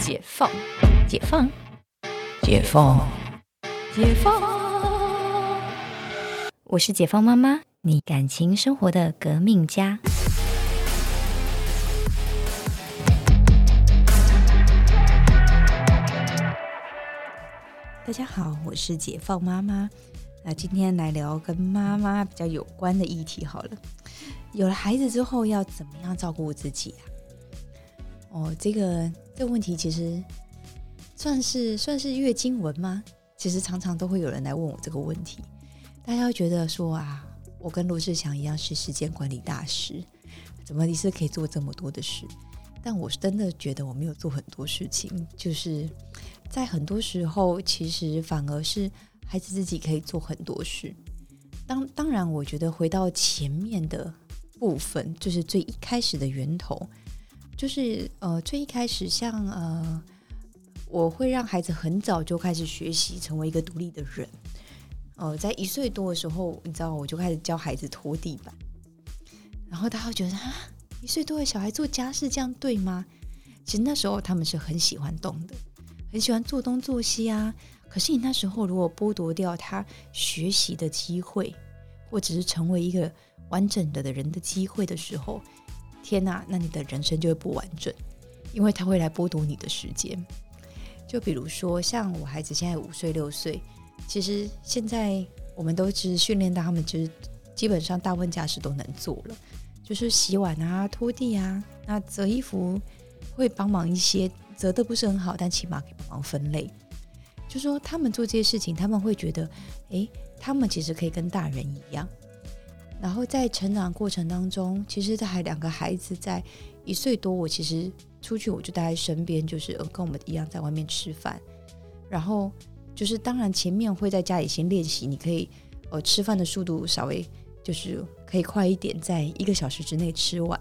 解放，解放，解放，解放。我是解放妈妈，你感情生活的革命家。大家好，我是解放妈妈。那今天来聊跟妈妈比较有关的议题好了。有了孩子之后，要怎么样照顾自己啊？哦，这个这个问题其实算是算是月经文吗？其实常常都会有人来问我这个问题。大家会觉得说啊，我跟罗志祥一样是时间管理大师，怎么你是可以做这么多的事？但我真的觉得我没有做很多事情，就是在很多时候，其实反而是孩子自己可以做很多事。当当然，我觉得回到前面的部分，就是最一开始的源头。就是呃，最一开始像呃，我会让孩子很早就开始学习，成为一个独立的人。呃，在一岁多的时候，你知道，我就开始教孩子拖地板。然后他会觉得啊，一岁多的小孩做家事这样对吗？其实那时候他们是很喜欢动的，很喜欢做东做西啊。可是你那时候如果剥夺掉他学习的机会，或者是成为一个完整的的人的机会的时候，天呐，那你的人生就会不完整，因为他会来剥夺你的时间。就比如说，像我孩子现在五岁六岁，其实现在我们都是训练到他们，就是基本上大部分家事都能做了，就是洗碗啊、拖地啊，那折衣服会帮忙一些，折的不是很好，但起码可以帮忙分类。就说他们做这些事情，他们会觉得，诶，他们其实可以跟大人一样。然后在成长过程当中，其实他还两个孩子在一岁多，我其实出去我就待在身边，就是跟我们一样在外面吃饭。然后就是当然前面会在家里先练习，你可以呃吃饭的速度稍微就是可以快一点，在一个小时之内吃完。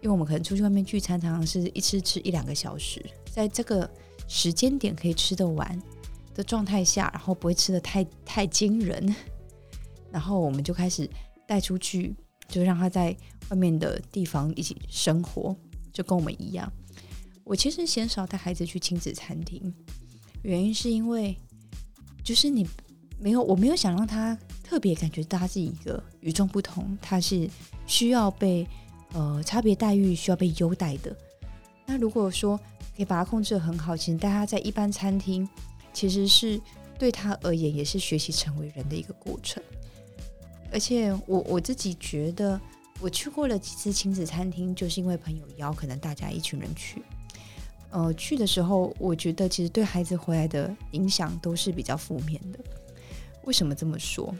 因为我们可能出去外面聚餐，常常是一吃吃一两个小时，在这个时间点可以吃得完的状态下，然后不会吃的太太惊人，然后我们就开始。带出去，就让他在外面的地方一起生活，就跟我们一样。我其实鲜少带孩子去亲子餐厅，原因是因为就是你没有，我没有想让他特别感觉他是一个与众不同，他是需要被呃差别待遇、需要被优待的。那如果说可以把他控制的很好，其实带他在一般餐厅，其实是对他而言也是学习成为人的一个过程。而且我我自己觉得，我去过了几次亲子餐厅，就是因为朋友邀，可能大家一群人去。呃，去的时候，我觉得其实对孩子回来的影响都是比较负面的。为什么这么说？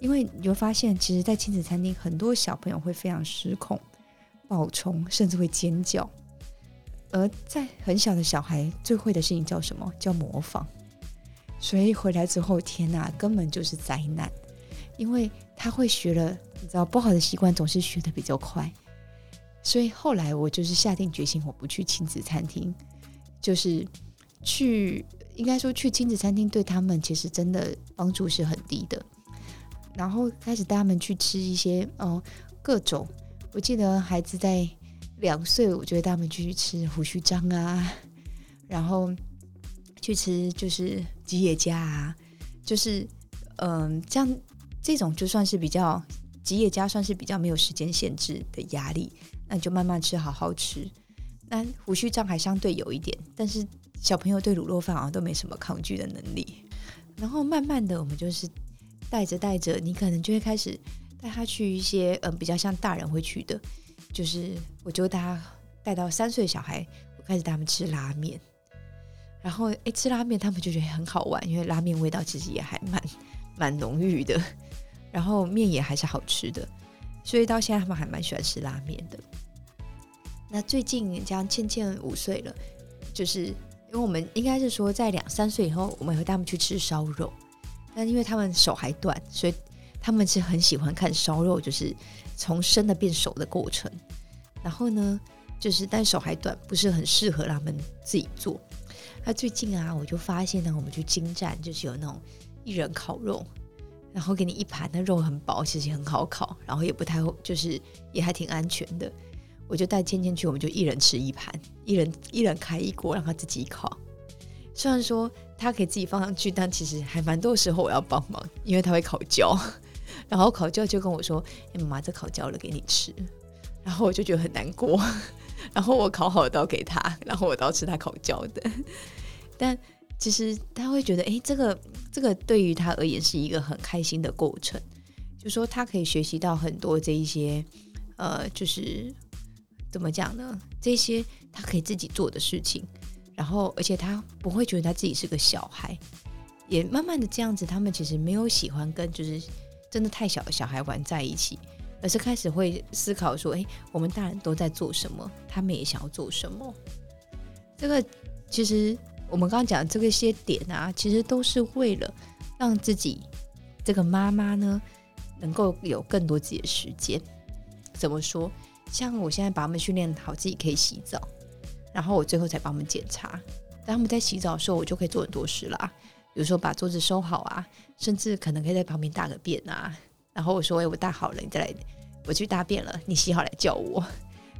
因为你会发现，其实，在亲子餐厅，很多小朋友会非常失控、暴冲，甚至会尖叫。而在很小的小孩最会的事情叫什么？叫模仿。所以回来之后，天哪，根本就是灾难。因为他会学了，你知道不好的习惯总是学的比较快，所以后来我就是下定决心，我不去亲子餐厅，就是去应该说去亲子餐厅对他们其实真的帮助是很低的。然后开始带他们去吃一些哦各种，我记得孩子在两岁，我就带他们去吃胡须章啊，然后去吃就是吉野家啊，就是嗯这样。这种就算是比较吉野家，算是比较没有时间限制的压力，那你就慢慢吃，好好吃。那胡须章还相对有一点，但是小朋友对卤肉饭好像都没什么抗拒的能力。然后慢慢的，我们就是带着带着，你可能就会开始带他去一些嗯比较像大人会去的，就是我就带他带到三岁小孩，我开始带他们吃拉面。然后哎，吃拉面他们就觉得很好玩，因为拉面味道其实也还蛮蛮浓郁的。然后面也还是好吃的，所以到现在他们还蛮喜欢吃拉面的。那最近像倩倩五岁了，就是因为我们应该是说在两三岁以后，我们会带他们去吃烧肉。但因为他们手还短，所以他们是很喜欢看烧肉，就是从生的变熟的过程。然后呢，就是但手还短，不是很适合他们自己做。那最近啊，我就发现呢，我们去金站就是有那种一人烤肉。然后给你一盘，那肉很薄，其实很好烤，然后也不太就是也还挺安全的。我就带芊芊去，我们就一人吃一盘，一人一人开一锅，让他自己烤。虽然说他可以自己放上去，但其实还蛮多时候我要帮忙，因为他会烤焦。然后烤焦就跟我说：“哎，妈妈，这烤焦了，给你吃。”然后我就觉得很难过。然后我烤好的都给他，然后我都要吃他烤焦的。但其实他会觉得，哎，这个这个对于他而言是一个很开心的过程，就说他可以学习到很多这一些，呃，就是怎么讲呢？这些他可以自己做的事情。然后，而且他不会觉得他自己是个小孩，也慢慢的这样子，他们其实没有喜欢跟就是真的太小的小孩玩在一起，而是开始会思考说，哎，我们大人都在做什么，他们也想要做什么。这个其实我们刚刚讲这个些点啊，其实都是为了让自己这个妈妈呢，能够有更多自己的时间。怎么说？像我现在把他们训练好，自己可以洗澡。然后我最后才帮他们检查，当他们在洗澡的时候，我就可以做很多事啦，比如说把桌子收好啊，甚至可能可以在旁边大个便啊。然后我说：“哎，我大好了，你再来，我去大便了，你洗好来叫我。”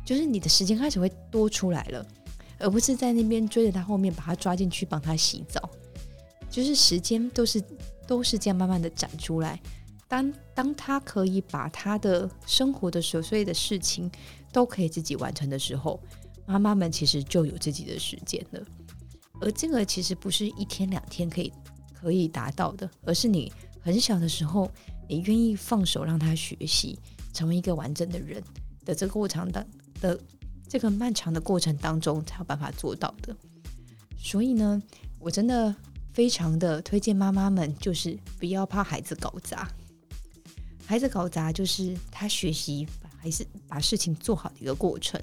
就是你的时间开始会多出来了，而不是在那边追着他后面把他抓进去帮他洗澡。就是时间都是都是这样慢慢的展出来。当当他可以把他的生活的琐碎的事情都可以自己完成的时候。妈妈们其实就有自己的时间了，而这个其实不是一天两天可以可以达到的，而是你很小的时候，你愿意放手让他学习，成为一个完整的人的这个过程当的这个漫长的过程当中，才有办法做到的。所以呢，我真的非常的推荐妈妈们，就是不要怕孩子搞砸，孩子搞砸就是他学习还是把事情做好的一个过程。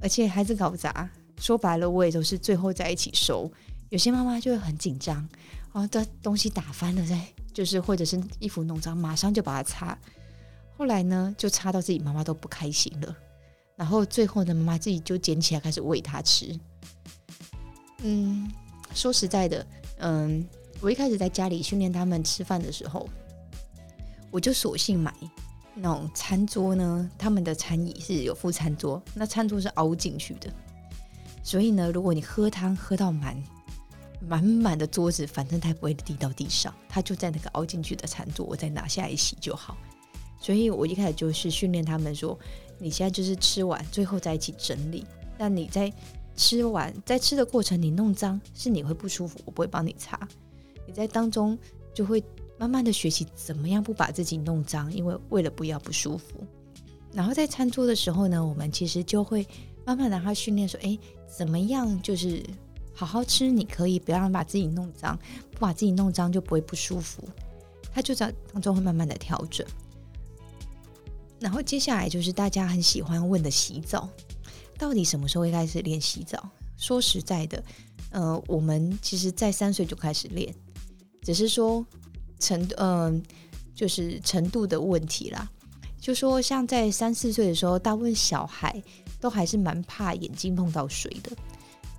而且孩子搞砸，说白了，我也都是最后在一起收。有些妈妈就会很紧张，啊，这东西打翻了，在就是或者是衣服弄脏，马上就把它擦。后来呢，就擦到自己妈妈都不开心了。然后最后呢，妈妈自己就捡起来开始喂他吃。嗯，说实在的，嗯，我一开始在家里训练他们吃饭的时候，我就索性买。那种餐桌呢，他们的餐椅是有副餐桌，那餐桌是凹进去的，所以呢，如果你喝汤喝到满满满的桌子，反正它也不会滴到地上，它就在那个凹进去的餐桌，我再拿下来洗就好。所以我一开始就是训练他们说，你现在就是吃完，最后在一起整理。那你在吃完，在吃的过程你弄脏，是你会不舒服，我不会帮你擦，你在当中就会。慢慢的学习怎么样不把自己弄脏，因为为了不要不舒服。然后在餐桌的时候呢，我们其实就会慢慢让他训练说：“哎，怎么样就是好好吃？你可以不要把自己弄脏，不把自己弄脏就不会不舒服。”他就在当中会慢慢的调整。然后接下来就是大家很喜欢问的洗澡，到底什么时候会开始练洗澡？说实在的，呃，我们其实在三岁就开始练，只是说。程嗯，就是程度的问题啦。就说像在三四岁的时候，大部分小孩都还是蛮怕眼睛碰到水的，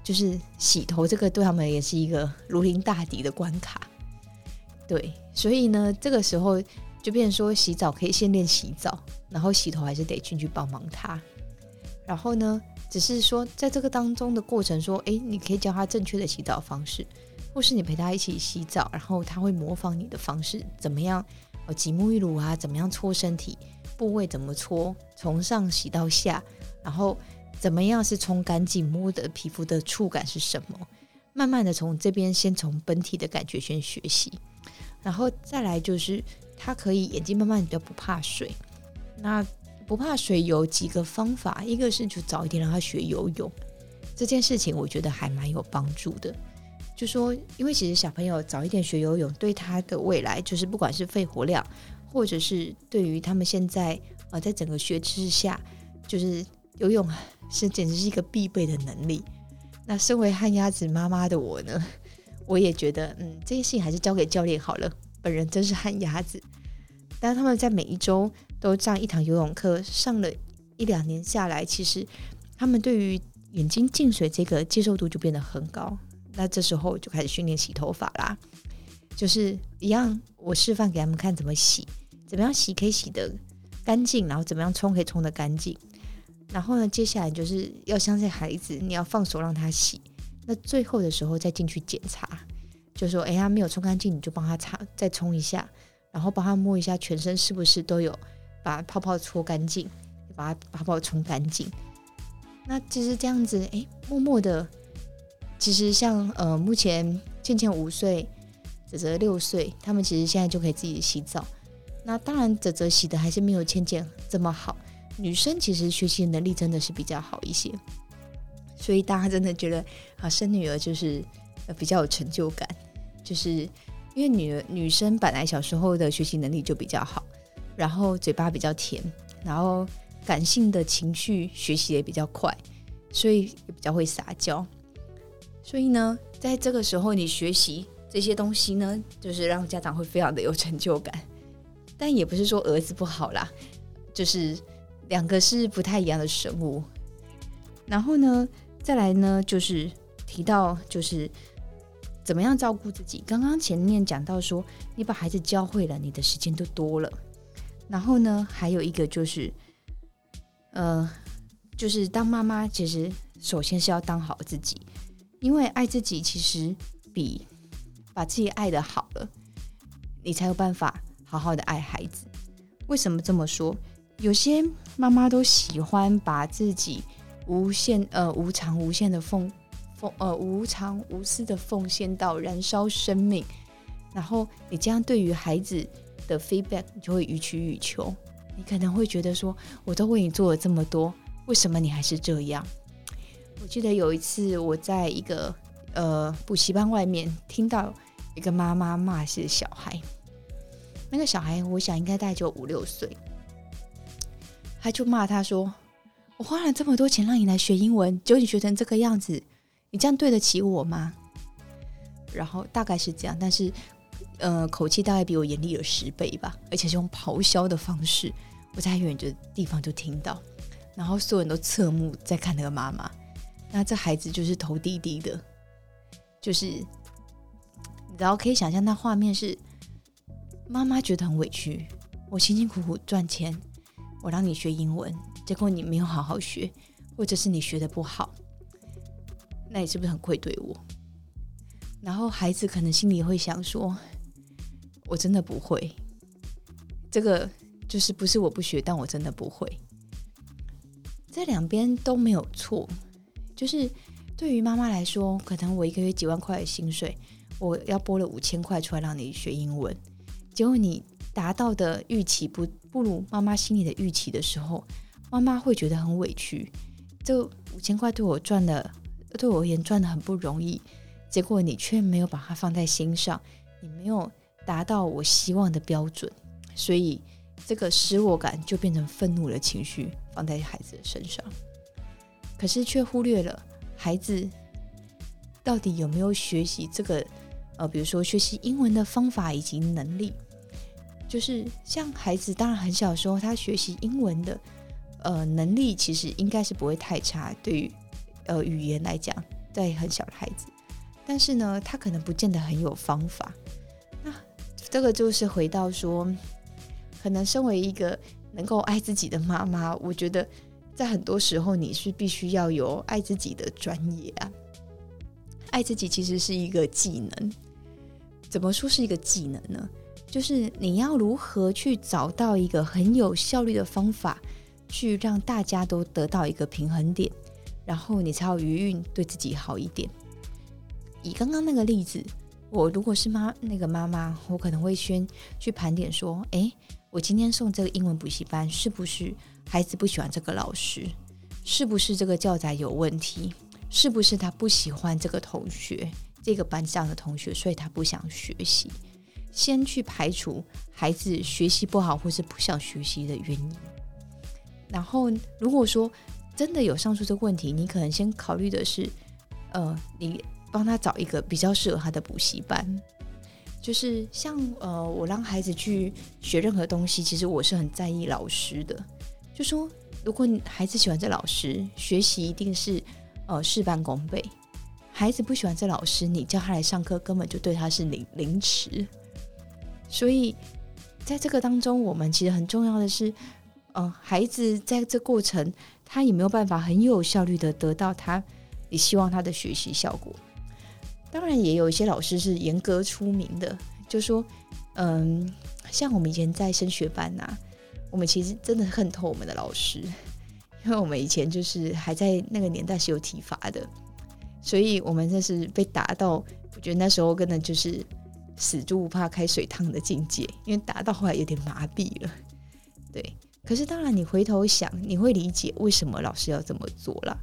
就是洗头这个对他们也是一个如临大敌的关卡。对，所以呢，这个时候就变成说洗澡可以先练洗澡，然后洗头还是得进去帮忙他。然后呢，只是说在这个当中的过程，说哎，你可以教他正确的洗澡方式。或是你陪他一起洗澡，然后他会模仿你的方式，怎么样？哦，挤沐浴乳啊，怎么样搓身体部位怎么搓，从上洗到下，然后怎么样是冲干净，摸的皮肤的触感是什么？慢慢的从这边先从本体的感觉先学习，然后再来就是他可以眼睛慢慢比较不怕水。那不怕水有几个方法，一个是就早一点让他学游泳，这件事情我觉得还蛮有帮助的。就说，因为其实小朋友早一点学游泳，对他的未来，就是不管是肺活量，或者是对于他们现在呃，在整个学制下，就是游泳是简直是一个必备的能力。那身为旱鸭子妈妈的我呢，我也觉得，嗯，这件事情还是交给教练好了。本人真是旱鸭子，但是他们在每一周都上一堂游泳课，上了一两年下来，其实他们对于眼睛进水这个接受度就变得很高。那这时候就开始训练洗头发啦，就是一样，我示范给他们看怎么洗，怎么样洗可以洗得干净，然后怎么样冲可以冲得干净。然后呢，接下来就是要相信孩子，你要放手让他洗。那最后的时候再进去检查，就说哎，他没有冲干净，你就帮他擦，再冲一下，然后帮他摸一下全身是不是都有把泡泡搓干净，把它泡泡冲干净。那其实这样子，哎，默默的，其实像呃，目前倩倩五岁，泽泽六岁，他们其实现在就可以自己洗澡。那当然，泽泽洗的还是没有倩倩这么好。女生其实学习能力真的是比较好一些，所以大家真的觉得啊，生女儿就是呃比较有成就感，就是因为女女生本来小时候的学习能力就比较好，然后嘴巴比较甜，然后感性的情绪学习也比较快，所以也比较会撒娇。所以呢，在这个时候你学习这些东西呢，就是让家长会非常的有成就感。但也不是说儿子不好啦，就是。两个是不太一样的生物，然后呢，再来呢，就是提到就是怎么样照顾自己。刚刚前面讲到说，你把孩子教会了，你的时间就多了。然后呢，还有一个就是，呃，就是当妈妈，其实首先是要当好自己，因为爱自己其实比把自己爱的好了，你才有办法好好的爱孩子。为什么这么说？有些妈妈都喜欢把自己无限呃无偿无限的奉呃无偿无私的奉献到燃烧生命，然后你这样对于孩子的 feedback 你就会予取予求，你可能会觉得说我都为你做了这么多，为什么你还是这样？我记得有一次我在一个呃补习班外面听到一个妈妈骂是小孩，那个小孩我想应该大概就五六岁。他就骂他说：“我花了这么多钱让你来学英文，结果你学成这个样子，你这样对得起我吗？”然后大概是这样，但是呃，口气大概比我严厉了十倍吧，而且是用咆哮的方式，我在远的地方就听到，然后所有人都侧目在看那个妈妈，那这孩子就是头低低的，就是你知道可以想象那画面是妈妈觉得很委屈，我辛辛苦苦赚钱。我让你学英文，结果你没有好好学，或者是你学的不好，那你是不是很愧对我？然后孩子可能心里会想说：“我真的不会，这个就是不是我不学，但我真的不会。”这两边都没有错，就是对于妈妈来说，可能我一个月几万块的薪水，我要拨了五千块出来让你学英文，结果你。达到的预期不不如妈妈心里的预期的时候，妈妈会觉得很委屈。这五千块对我赚的，对我而言赚的很不容易，结果你却没有把它放在心上，你没有达到我希望的标准，所以这个失落感就变成愤怒的情绪放在孩子的身上，可是却忽略了孩子到底有没有学习这个呃，比如说学习英文的方法以及能力。就是像孩子，当然很小的时候，他学习英文的呃能力其实应该是不会太差。对于呃语言来讲，在很小的孩子，但是呢，他可能不见得很有方法。那这个就是回到说，可能身为一个能够爱自己的妈妈，我觉得在很多时候你是必须要有爱自己的专业啊。爱自己其实是一个技能，怎么说是一个技能呢？就是你要如何去找到一个很有效率的方法，去让大家都得到一个平衡点，然后你才有余韵对自己好一点。以刚刚那个例子，我如果是妈那个妈妈，我可能会先去盘点说：，诶，我今天送这个英文补习班，是不是孩子不喜欢这个老师？是不是这个教材有问题？是不是他不喜欢这个同学，这个班上的同学，所以他不想学习？先去排除孩子学习不好或是不想学习的原因，然后如果说真的有上述这个问题，你可能先考虑的是，呃，你帮他找一个比较适合他的补习班，就是像呃，我让孩子去学任何东西，其实我是很在意老师的，就说如果孩子喜欢这老师，学习一定是呃事半功倍；孩子不喜欢这老师，你叫他来上课，根本就对他是凌凌迟。所以，在这个当中，我们其实很重要的是，嗯，孩子在这过程，他也没有办法很有效率的得到他你希望他的学习效果。当然，也有一些老师是严格出名的，就说，嗯，像我们以前在升学班呐，我们其实真的恨透我们的老师，因为我们以前就是还在那个年代是有体罚的，所以我们这是被打到，我觉得那时候根本就是死猪不怕开水烫的境界，因为打到后来有点麻痹了，对。可是当然，你回头想，你会理解为什么老师要这么做了。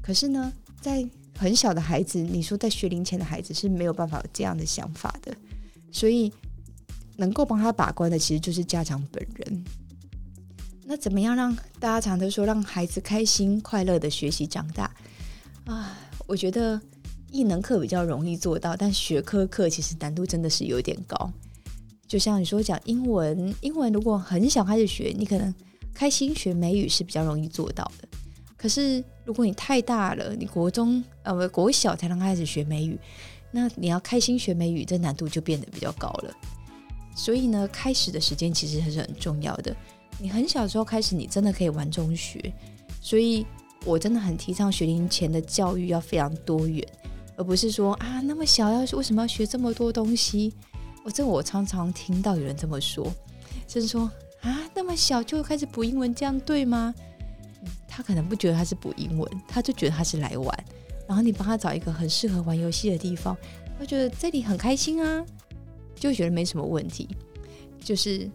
可是呢，在很小的孩子，你说在学龄前的孩子是没有办法有这样的想法的，所以能够帮他把关的，其实就是家长本人。那怎么样让大家常都说让孩子开心快乐的学习长大啊？我觉得艺能课比较容易做到，但学科课其实难度真的是有点高。就像你说讲英文，英文如果很小开始学，你可能开心学美语是比较容易做到的。可是如果你太大了，你国中呃不国小才能开始学美语，那你要开心学美语，这难度就变得比较高了。所以呢，开始的时间其实还是很重要的。你很小时候开始，你真的可以玩中学。所以我真的很提倡学龄前的教育要非常多元，而不是说啊那么小要为什么要学这么多东西。我这我常常听到有人这么说，就是说啊，那么小就开始补英文，这样对吗？他可能不觉得他是补英文，他就觉得他是来玩。然后你帮他找一个很适合玩游戏的地方，他觉得这里很开心啊，就觉得没什么问题。就是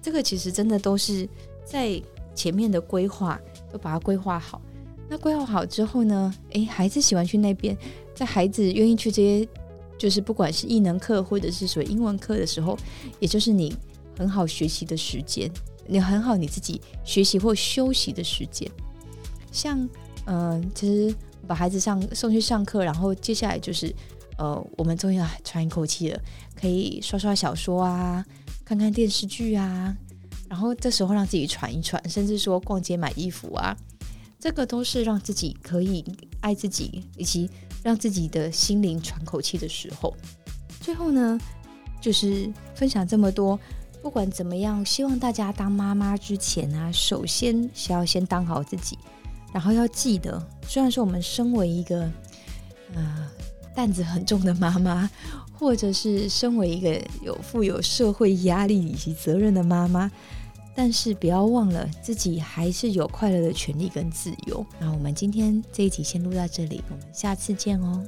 这个其实真的都是在前面的规划都把它规划好。那规划好之后呢？诶，孩子喜欢去那边，在孩子愿意去这些。就是不管是艺能课或者是说英文课的时候，也就是你很好学习的时间，你很好你自己学习或休息的时间。像嗯，其实把孩子上送去上课，然后接下来就是呃，我们终于要喘一口气了，可以刷刷小说啊，看看电视剧啊，然后这时候让自己喘一喘，甚至说逛街买衣服啊，这个都是让自己可以爱自己以及。让自己的心灵喘口气的时候，最后呢，就是分享这么多。不管怎么样，希望大家当妈妈之前啊，首先是要先当好自己，然后要记得，虽然说我们身为一个呃担子很重的妈妈，或者是身为一个有负有社会压力以及责任的妈妈。但是不要忘了，自己还是有快乐的权利跟自由。那我们今天这一集先录到这里，我们下次见哦。